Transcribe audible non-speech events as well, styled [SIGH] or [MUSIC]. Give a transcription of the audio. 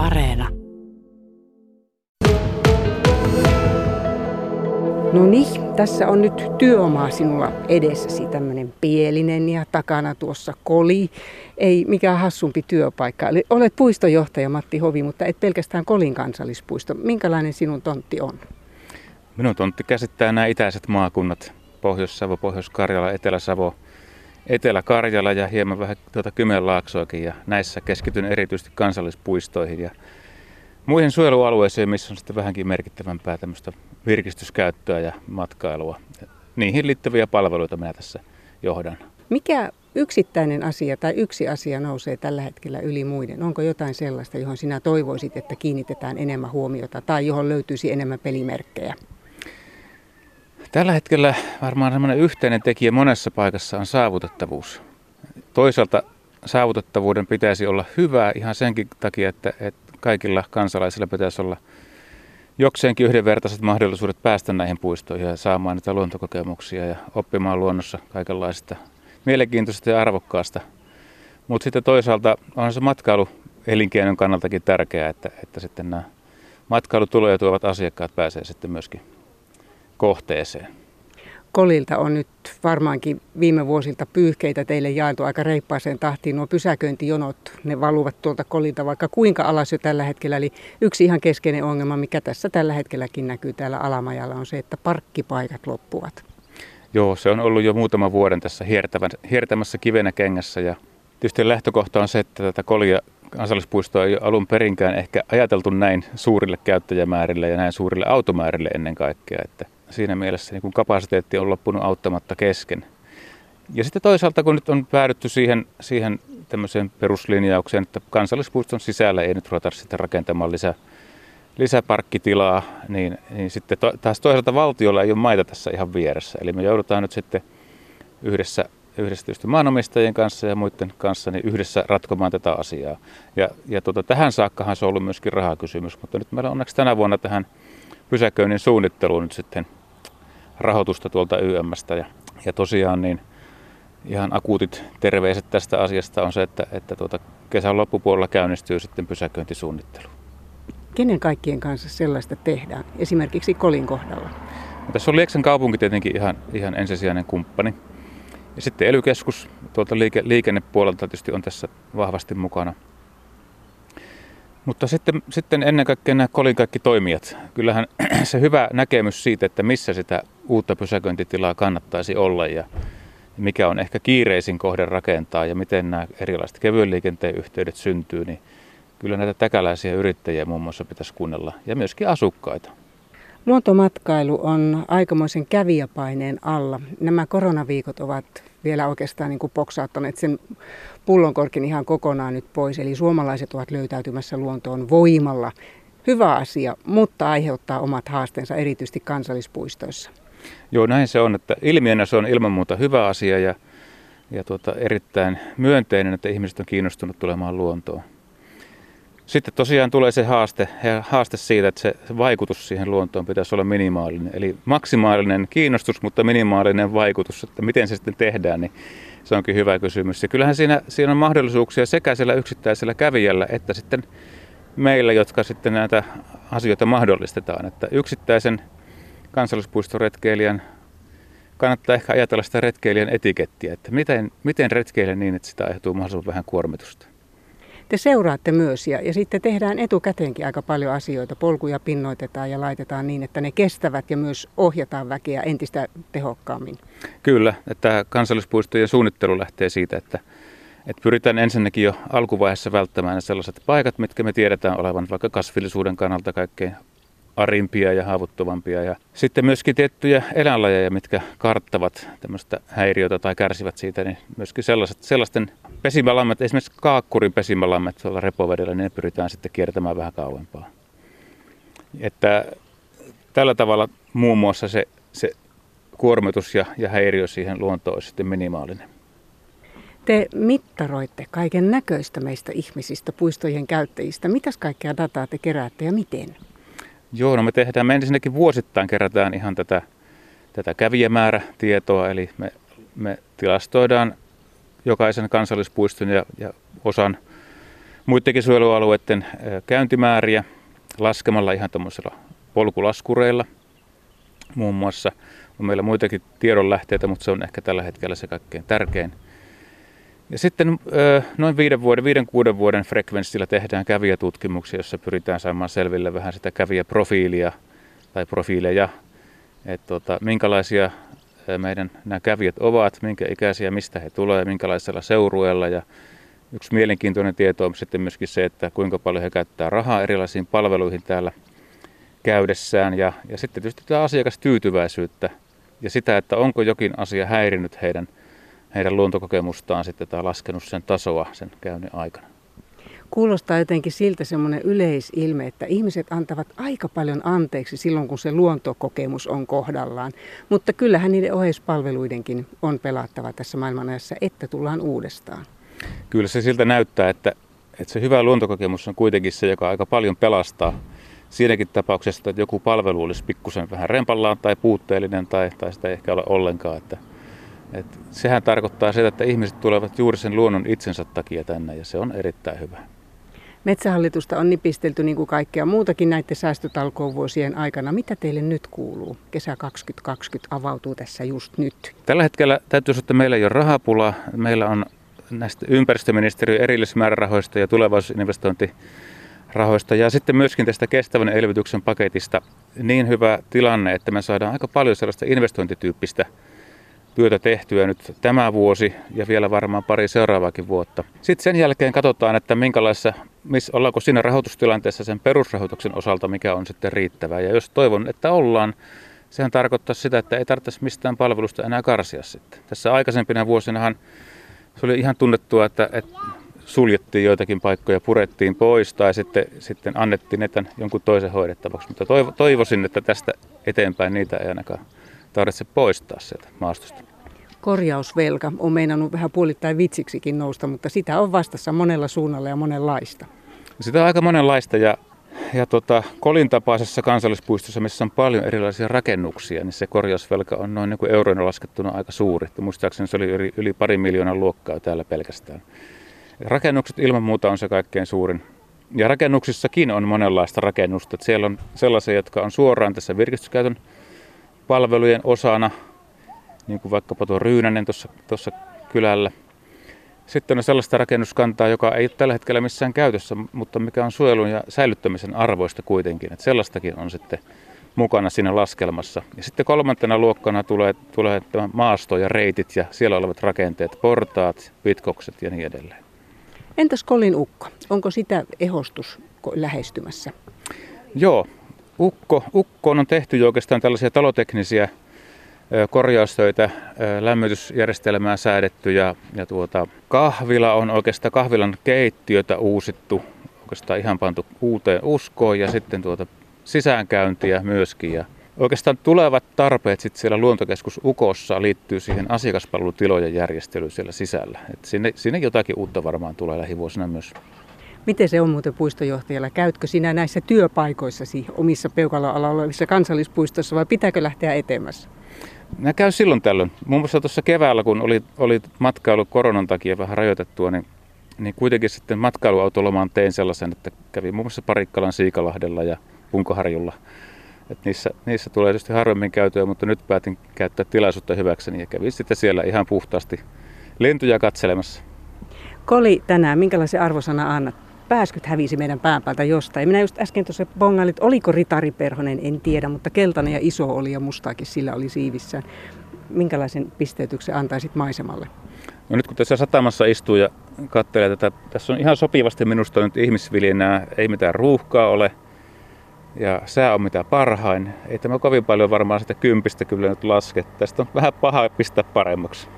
Areena. No niin, tässä on nyt työomaa sinulla edessäsi, tämmöinen pielinen ja takana tuossa koli. Ei mikään hassumpi työpaikka. Eli olet puistojohtaja Matti Hovi, mutta et pelkästään Kolin kansallispuisto. Minkälainen sinun tontti on? Minun tontti käsittää nämä itäiset maakunnat. Pohjois-Savo, Pohjois-Karjala, Etelä-Savo, Etelä-Karjala ja hieman vähän tuota Kymenlaaksoakin. Ja näissä keskityn erityisesti kansallispuistoihin ja muihin suojelualueisiin, missä on sitten vähänkin merkittävämpää tämmöistä virkistyskäyttöä ja matkailua. Niihin liittyviä palveluita minä tässä johdan. Mikä yksittäinen asia tai yksi asia nousee tällä hetkellä yli muiden? Onko jotain sellaista, johon sinä toivoisit, että kiinnitetään enemmän huomiota tai johon löytyisi enemmän pelimerkkejä? Tällä hetkellä varmaan semmoinen yhteinen tekijä monessa paikassa on saavutettavuus. Toisaalta saavutettavuuden pitäisi olla hyvää ihan senkin takia, että, että kaikilla kansalaisilla pitäisi olla jokseenkin yhdenvertaiset mahdollisuudet päästä näihin puistoihin ja saamaan niitä luontokokemuksia ja oppimaan luonnossa kaikenlaista mielenkiintoista ja arvokkaasta. Mutta sitten toisaalta on se matkailu elinkeinon kannaltakin tärkeää, että, että sitten nämä matkailutuloja tuovat asiakkaat pääsee sitten myöskin kohteeseen. Kolilta on nyt varmaankin viime vuosilta pyyhkeitä teille jaeltu aika reippaaseen tahtiin. Nuo pysäköintijonot, ne valuvat tuolta kolilta vaikka kuinka alas jo tällä hetkellä. Eli yksi ihan keskeinen ongelma, mikä tässä tällä hetkelläkin näkyy täällä alamajalla, on se, että parkkipaikat loppuvat. Joo, se on ollut jo muutama vuoden tässä hiertämässä kivenä kengässä ja tietysti lähtökohta on se, että tätä kolia kansallispuistoa ei ole alun perinkään ehkä ajateltu näin suurille käyttäjämäärille ja näin suurille automäärille ennen kaikkea, että siinä mielessä niin kapasiteetti on loppunut auttamatta kesken. Ja sitten toisaalta, kun nyt on päädytty siihen, siihen tämmöiseen peruslinjaukseen, että kansallispuiston sisällä ei nyt ruveta sitten rakentamaan lisää, lisäparkkitilaa, niin, niin sitten to, taas toisaalta valtiolla ei ole maita tässä ihan vieressä. Eli me joudutaan nyt sitten yhdessä, yhdessä tietysti maanomistajien kanssa ja muiden kanssa niin yhdessä ratkomaan tätä asiaa. Ja, ja tuota, tähän saakkahan se on ollut myöskin rahakysymys, mutta nyt meillä on onneksi tänä vuonna tähän pysäköinnin suunnitteluun nyt sitten rahoitusta tuolta YMstä. Ja, ja tosiaan niin ihan akuutit terveiset tästä asiasta on se, että, että tuota kesän loppupuolella käynnistyy sitten pysäköintisuunnittelu. Kenen kaikkien kanssa sellaista tehdään, esimerkiksi Kolin kohdalla? No, tässä on Lieksan kaupunki tietenkin ihan, ihan ensisijainen kumppani. Ja sitten ely tuolta liike, liikennepuolelta tietysti on tässä vahvasti mukana. Mutta sitten, sitten ennen kaikkea nämä kolin kaikki toimijat. Kyllähän [CLEARS THROAT] se hyvä näkemys siitä, että missä sitä uutta pysäköintitilaa kannattaisi olla ja mikä on ehkä kiireisin kohde rakentaa ja miten nämä erilaiset kevyen liikenteen yhteydet syntyy, niin kyllä näitä täkäläisiä yrittäjiä muun muassa pitäisi kuunnella ja myöskin asukkaita. Luontomatkailu on aikamoisen kävijäpaineen alla. Nämä koronaviikot ovat vielä oikeastaan niin kuin poksauttaneet sen pullonkorkin ihan kokonaan nyt pois. Eli suomalaiset ovat löytäytymässä luontoon voimalla. Hyvä asia, mutta aiheuttaa omat haasteensa erityisesti kansallispuistoissa. Joo, näin se on, että ilmiönä se on ilman muuta hyvä asia ja, ja tuota, erittäin myönteinen, että ihmiset on kiinnostunut tulemaan luontoon. Sitten tosiaan tulee se haaste, haaste siitä, että se, vaikutus siihen luontoon pitäisi olla minimaalinen. Eli maksimaalinen kiinnostus, mutta minimaalinen vaikutus, että miten se sitten tehdään, niin se onkin hyvä kysymys. Ja kyllähän siinä, siinä on mahdollisuuksia sekä sillä yksittäisellä kävijällä että sitten meillä, jotka sitten näitä asioita mahdollistetaan. Että yksittäisen kansallispuistoretkeilijän kannattaa ehkä ajatella sitä retkeilijän etikettiä, että miten, miten retkeillä niin, että sitä aiheutuu mahdollisimman vähän kuormitusta. Te seuraatte myös ja, ja sitten tehdään etukäteenkin aika paljon asioita. Polkuja pinnoitetaan ja laitetaan niin, että ne kestävät ja myös ohjataan väkeä entistä tehokkaammin. Kyllä, että kansallispuistojen suunnittelu lähtee siitä, että, että pyritään ensinnäkin jo alkuvaiheessa välttämään ne sellaiset paikat, mitkä me tiedetään olevan vaikka kasvillisuuden kannalta kaikkein arimpia ja haavoittuvampia. Ja sitten myöskin tiettyjä eläinlajeja, mitkä karttavat tämmöistä häiriötä tai kärsivät siitä, niin myöskin sellaiset, sellaisten pesimälammet, esimerkiksi kaakkurin pesimälammet tuolla repovedellä, niin ne pyritään sitten kiertämään vähän kauempaa. Että tällä tavalla muun muassa se, se kuormitus ja, ja häiriö siihen luontoon olisi sitten minimaalinen. Te mittaroitte kaiken näköistä meistä ihmisistä, puistojen käyttäjistä. Mitäs kaikkea dataa te keräätte ja miten? Joo, no me tehdään, me ensinnäkin vuosittain kerätään ihan tätä, tätä kävijämäärätietoa, eli me, me tilastoidaan jokaisen kansallispuiston ja, ja osan muidenkin suojelualueiden käyntimääriä laskemalla ihan tuommoisilla polkulaskureilla muun muassa. On meillä muitakin tiedonlähteitä, mutta se on ehkä tällä hetkellä se kaikkein tärkein. Ja sitten noin viiden vuoden, viiden kuuden vuoden frekvenssillä tehdään kävijätutkimuksia, jossa pyritään saamaan selville vähän sitä kävijäprofiilia tai profiileja, että tota, minkälaisia meidän nämä kävijät ovat, minkä ikäisiä, mistä he tulevat, minkälaisella seurueella. Ja yksi mielenkiintoinen tieto on sitten myöskin se, että kuinka paljon he käyttää rahaa erilaisiin palveluihin täällä käydessään. Ja, ja sitten tietysti tämä asiakastyytyväisyyttä ja sitä, että onko jokin asia häirinyt heidän, heidän luontokokemustaan sitten tai laskenut sen tasoa sen käynnin aikana. Kuulostaa jotenkin siltä semmoinen yleisilme, että ihmiset antavat aika paljon anteeksi silloin, kun se luontokokemus on kohdallaan. Mutta kyllähän niiden oheispalveluidenkin on pelattava tässä maailmanajassa, että tullaan uudestaan. Kyllä se siltä näyttää, että, että se hyvä luontokokemus on kuitenkin se, joka aika paljon pelastaa siinäkin tapauksessa, että joku palvelu olisi pikkusen vähän rempallaan tai puutteellinen tai, tai sitä ei ehkä ole ollenkaan. Että, että sehän tarkoittaa sitä, että ihmiset tulevat juuri sen luonnon itsensä takia tänne ja se on erittäin hyvä. Metsähallitusta on nipistelty niin kuin kaikkea muutakin näiden säästötalkovuosien aikana. Mitä teille nyt kuuluu? Kesä 2020 avautuu tässä just nyt. Tällä hetkellä täytyy sanoa, että meillä ei ole rahapula. Meillä on näistä ympäristöministeriön erillismäärärahoista ja tulevaisuusinvestointirahoista ja sitten myöskin tästä kestävän elvytyksen paketista niin hyvä tilanne, että me saadaan aika paljon sellaista investointityyppistä työtä tehtyä nyt tämä vuosi ja vielä varmaan pari seuraavaakin vuotta. Sitten sen jälkeen katsotaan, että minkälaisessa, missä, ollaanko siinä rahoitustilanteessa sen perusrahoituksen osalta, mikä on sitten riittävää. Ja jos toivon, että ollaan, sehän tarkoittaa sitä, että ei tarvitsisi mistään palvelusta enää karsia sitten. Tässä aikaisempina vuosinahan se oli ihan tunnettua, että, että suljettiin joitakin paikkoja, purettiin pois tai sitten, sitten annettiin ne jonkun toisen hoidettavaksi. Mutta toivoisin, että tästä eteenpäin niitä ei ainakaan tarvitse poistaa sieltä maastosta. Korjausvelka on meinannut vähän puolittain vitsiksikin nousta, mutta sitä on vastassa monella suunnalla ja monenlaista. Sitä on aika monenlaista ja, ja tota, Kolin tapaisessa kansallispuistossa, missä on paljon erilaisia rakennuksia, niin se korjausvelka on noin niin euroina laskettuna aika suuri. Muistaakseni se oli yli, yli pari miljoonan luokkaa täällä pelkästään. Rakennukset ilman muuta on se kaikkein suurin. Ja rakennuksissakin on monenlaista rakennusta. Siellä on sellaisia, jotka on suoraan tässä virkistyskäytön palvelujen osana, niin kuin vaikkapa tuo Ryynänen tuossa kylällä. Sitten on sellaista rakennuskantaa, joka ei ole tällä hetkellä missään käytössä, mutta mikä on suojelun ja säilyttämisen arvoista kuitenkin. Että sellaistakin on sitten mukana siinä laskelmassa. Ja sitten kolmantena luokkana tulee, tulee tämä maasto ja reitit ja siellä olevat rakenteet, portaat, pitkokset ja niin edelleen. Entäs Kolin Ukko? Onko sitä ehostus lähestymässä? Joo, Ukko, Ukkoon on tehty jo oikeastaan tällaisia taloteknisiä korjaustöitä, lämmitysjärjestelmää säädetty ja, ja tuota, kahvila on oikeastaan kahvilan keittiötä uusittu, oikeastaan ihan pantu uuteen uskoon ja sitten tuota sisäänkäyntiä myöskin. Ja oikeastaan tulevat tarpeet sitten siellä luontokeskus Ukossa liittyy siihen asiakaspalvelutilojen järjestelyyn siellä sisällä. Et sinne, sinne jotakin uutta varmaan tulee lähivuosina myös. Miten se on muuten puistojohtajalla? Käytkö sinä näissä työpaikoissasi omissa peukaloalla olevissa kansallispuistossa vai pitääkö lähteä etemässä? Mä käyn silloin tällöin. Muun muassa tuossa keväällä, kun oli, oli matkailu koronan takia vähän rajoitettua, niin, niin kuitenkin sitten matkailuautolomaan tein sellaisen, että kävin muun muassa Parikkalan Siikalahdella ja Punkoharjulla. Et niissä, niissä tulee tietysti harvemmin käytyä, mutta nyt päätin käyttää tilaisuutta hyväkseni ja kävin sitten siellä ihan puhtaasti lentoja katselemassa. Koli tänään, minkälaisen arvosana annat? Pääskyt hävisi meidän pään päältä jostain. Minä just äsken tuossa bongailit, oliko Ritari Perhonen, en tiedä, mutta keltainen ja iso oli ja mustaakin sillä oli siivissään. Minkälaisen pisteytyksen antaisit maisemalle? No nyt kun tässä satamassa istuu ja katselee tätä, tässä on ihan sopivasti minusta nyt ihmisviljennää, ei mitään ruuhkaa ole ja sää on mitä parhain. Ei tämä kovin paljon varmaan sitä kympistä kyllä nyt laske. Tästä on vähän paha pistää paremmaksi.